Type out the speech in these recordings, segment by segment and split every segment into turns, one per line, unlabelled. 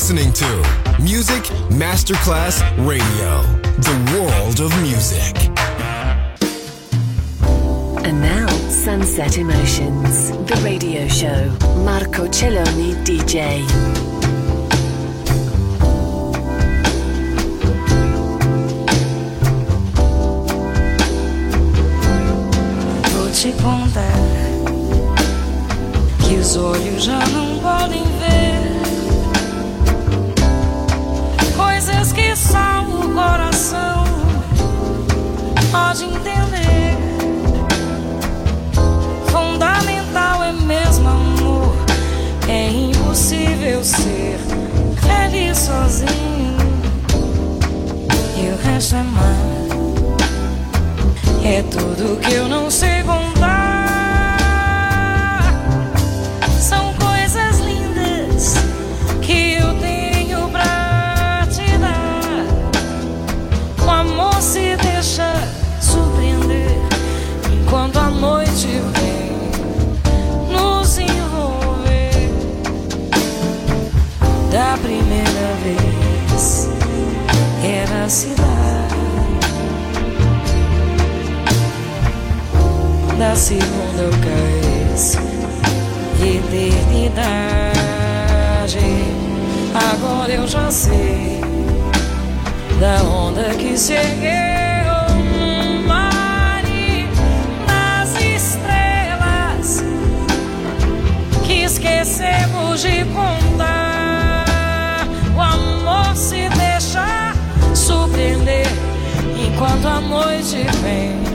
listening to Music Masterclass Radio, the world of music.
And now, Sunset Emotions, the radio show. Marco Celloni, DJ.
Vou te contar que os olhos já não podem ver sozinho e o resto é mais. É tudo que eu não sei contar. Da segunda vez eternidade. Agora eu já sei da onda que cheguei esquecemos de contar. O amor se deixa surpreender enquanto a noite vem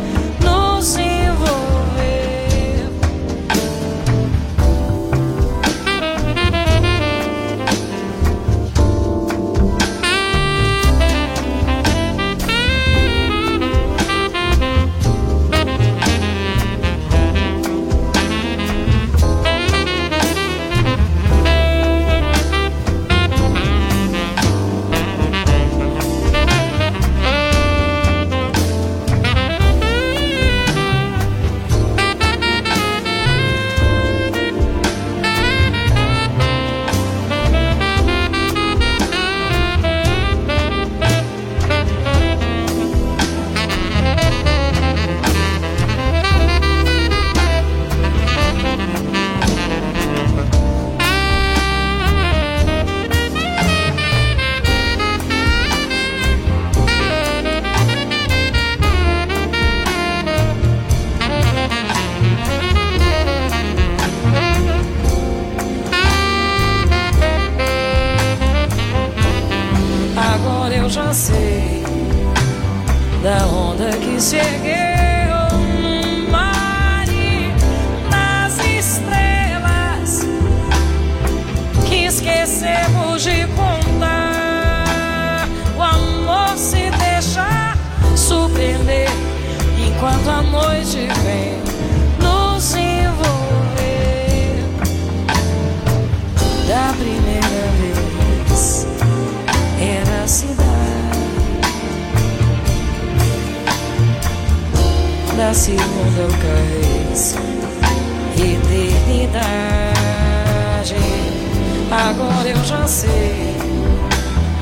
agora eu já sei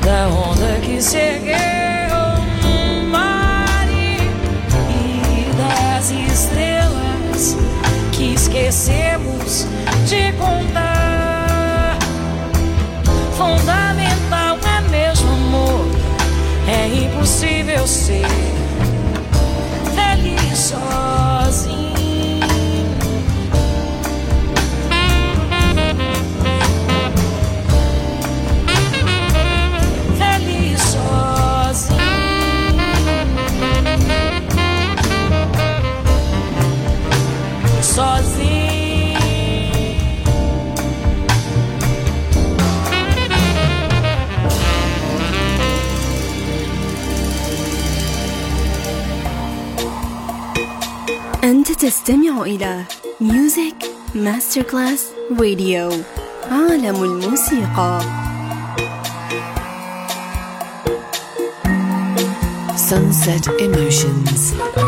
da onda que cheguei no mar e das estrelas que esquecemos de contar. Fundamental é mesmo amor. É impossível ser
تستمع إلى ماستر كلاس راديو عالم الموسيقى
Sunset Emotions.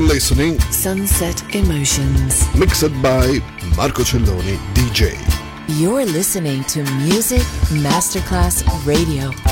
Listening
Sunset Emotions.
Mixed by Marco Celloni DJ.
You're listening to Music Masterclass Radio.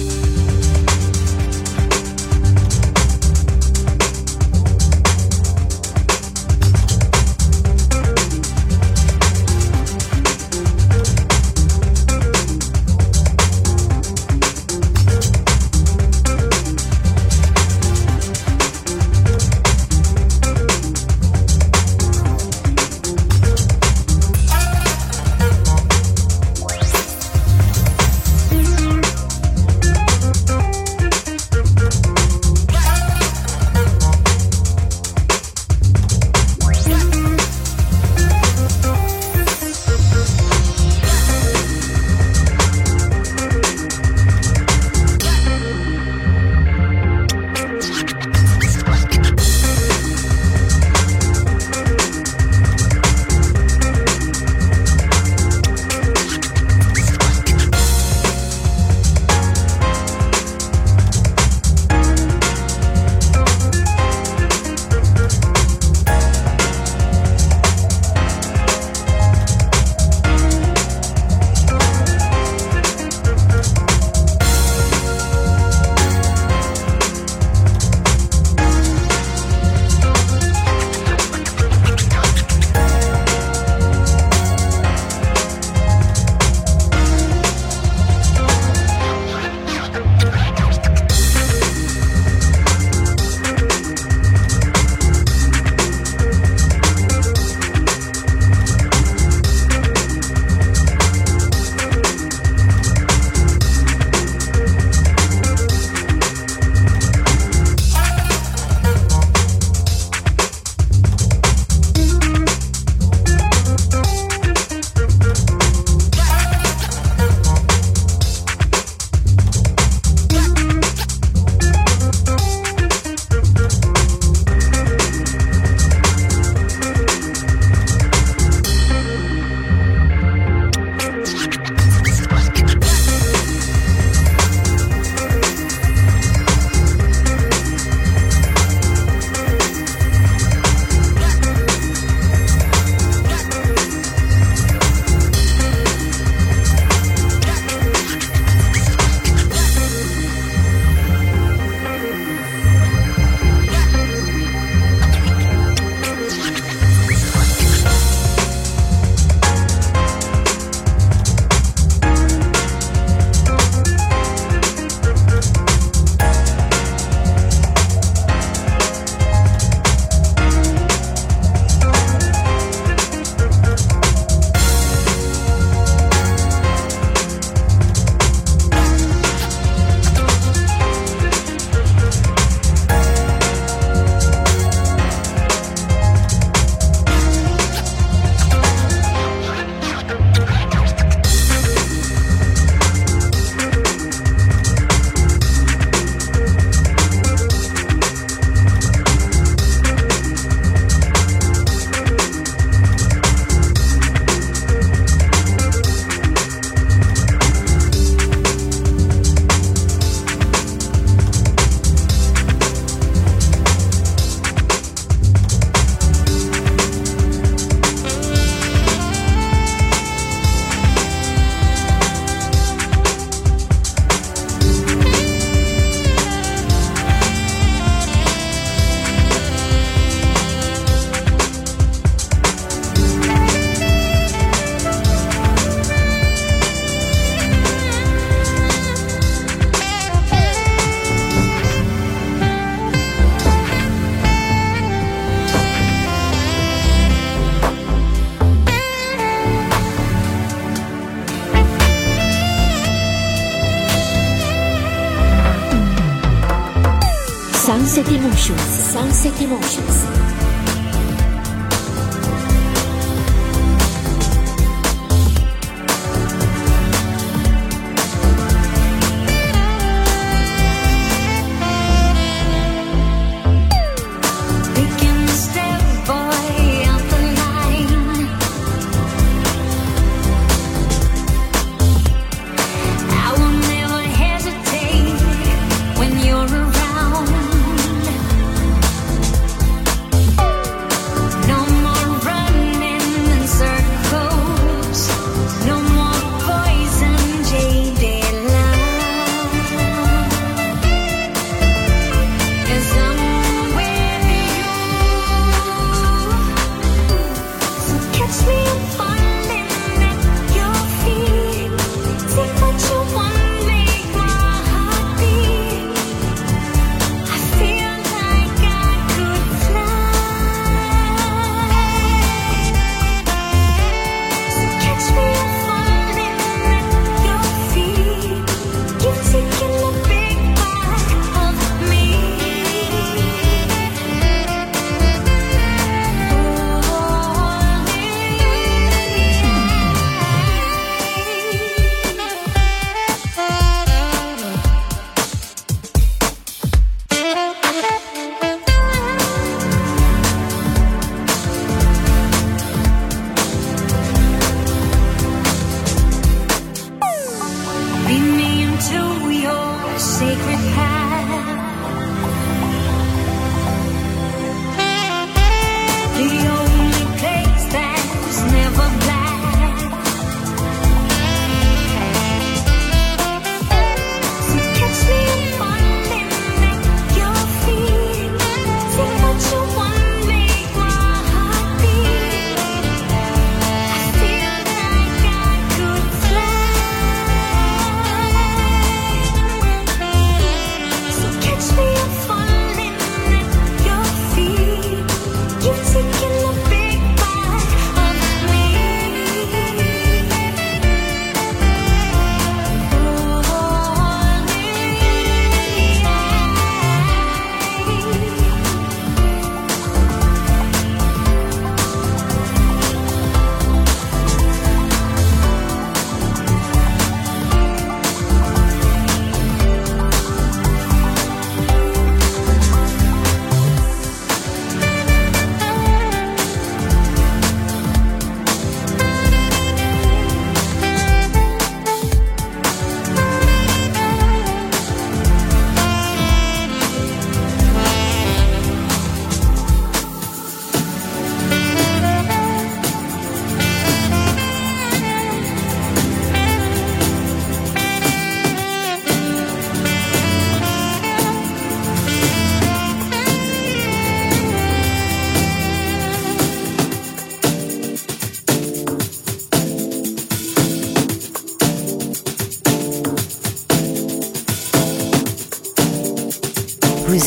石猛暑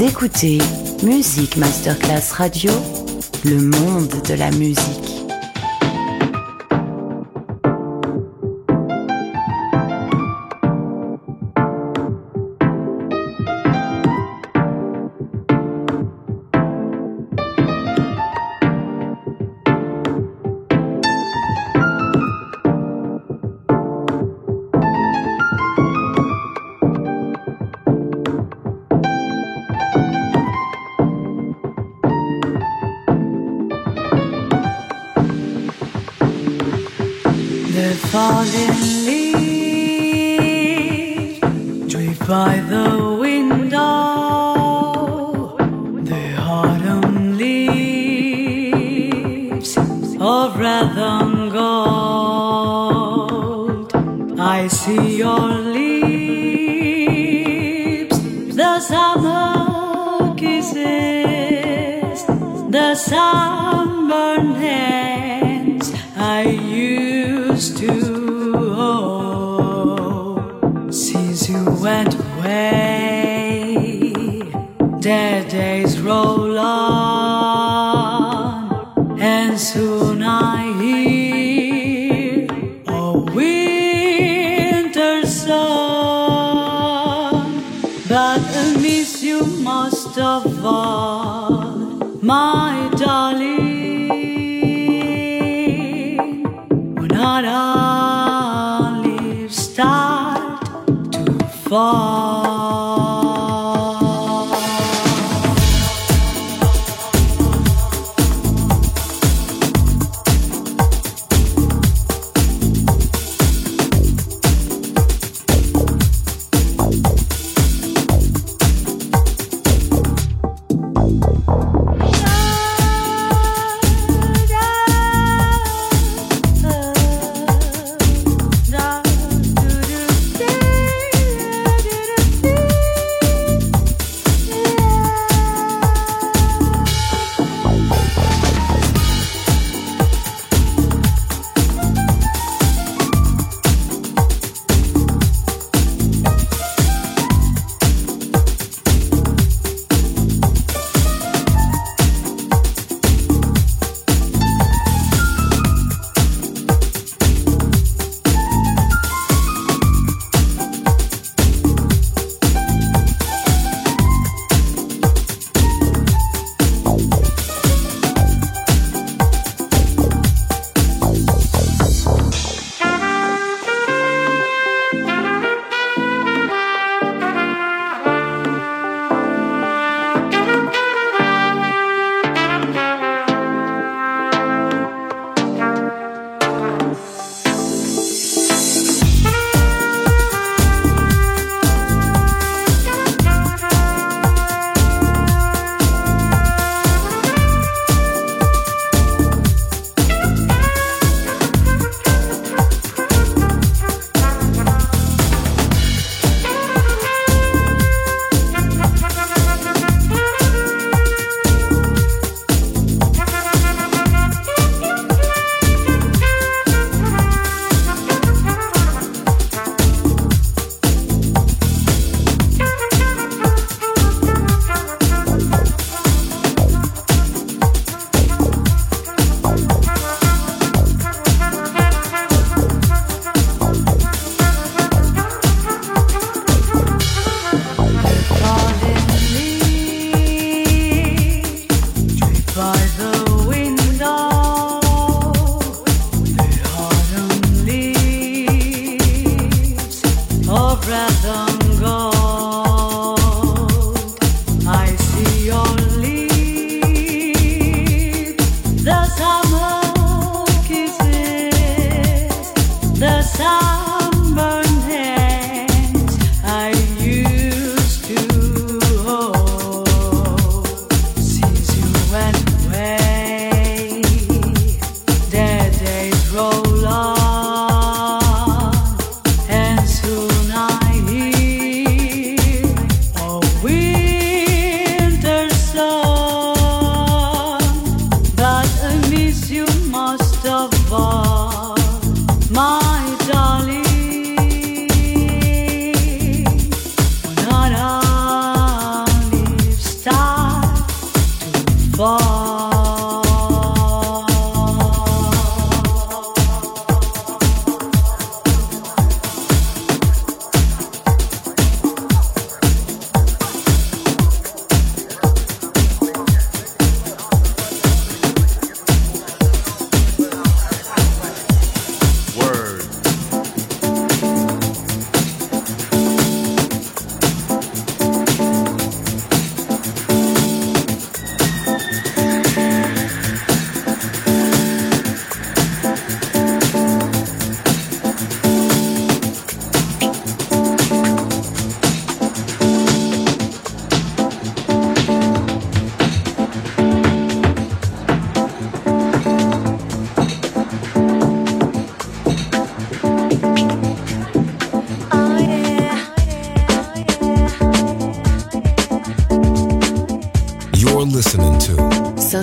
Emotions.
écoutez Musique Masterclass Radio, le monde de la musique. To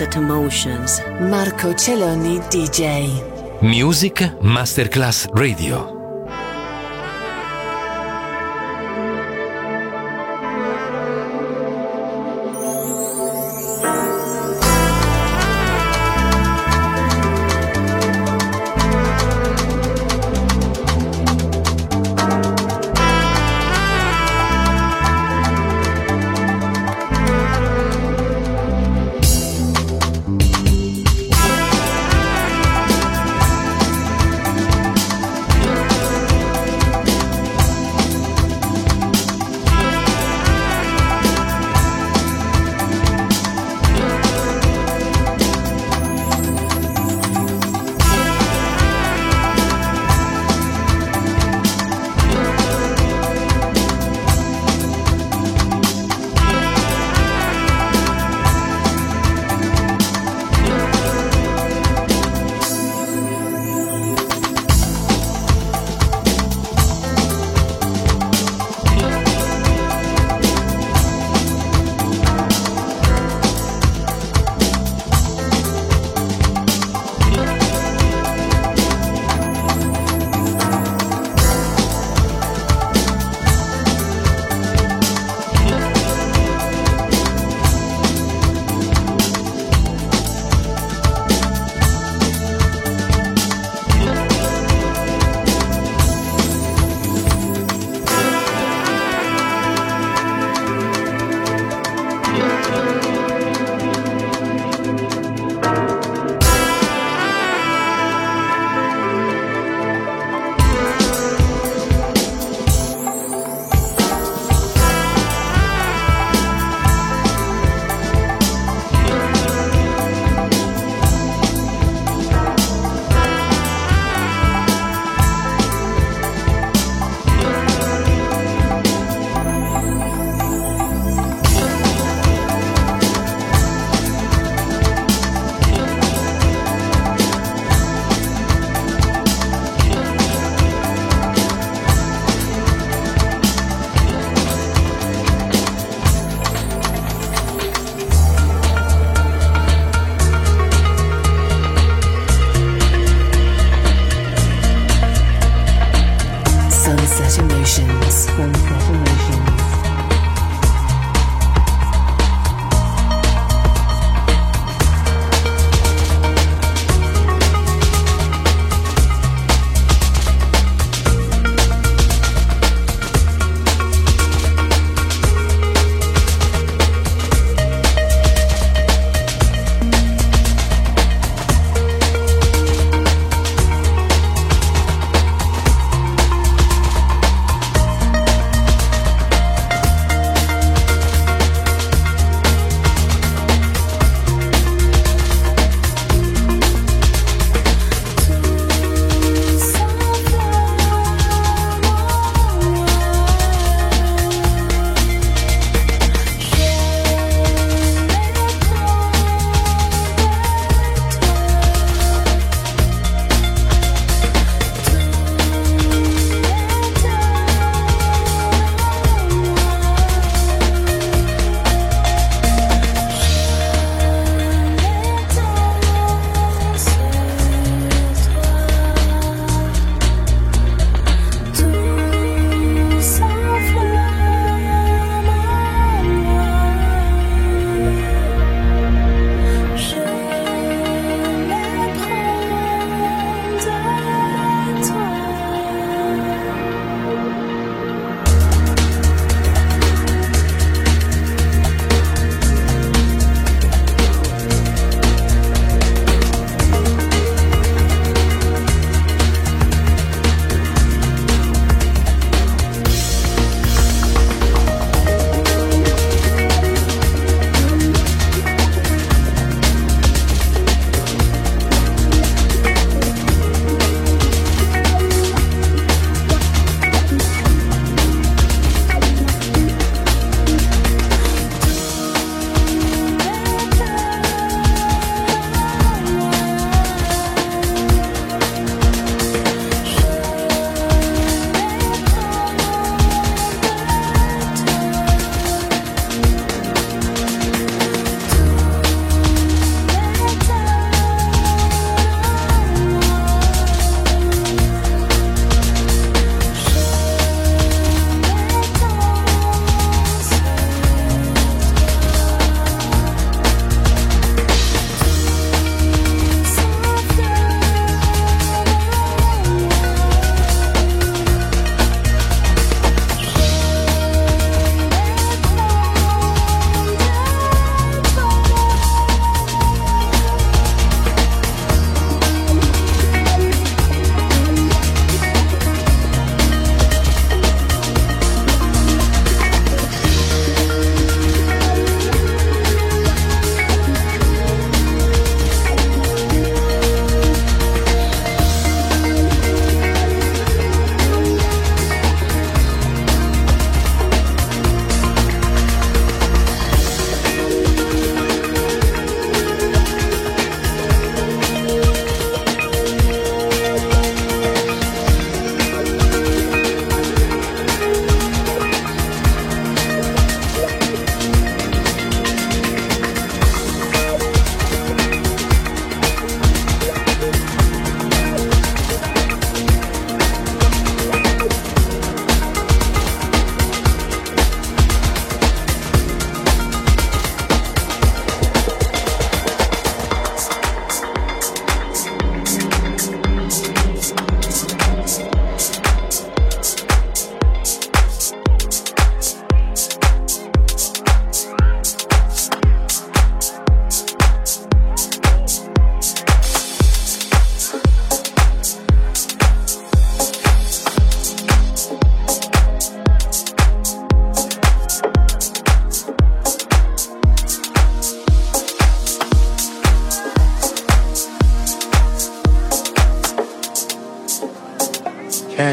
Sunset Emotions.
Marco Celloni DJ.
Music Masterclass Radio.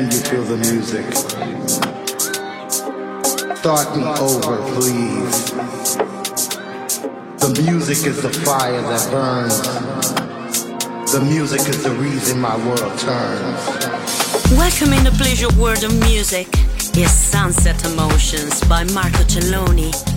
Feel the music? Start me over, please. The music is the fire that burns. The music is the reason my world turns.
Welcome in the pleasure world of music is Sunset Emotions by Marco Celloni.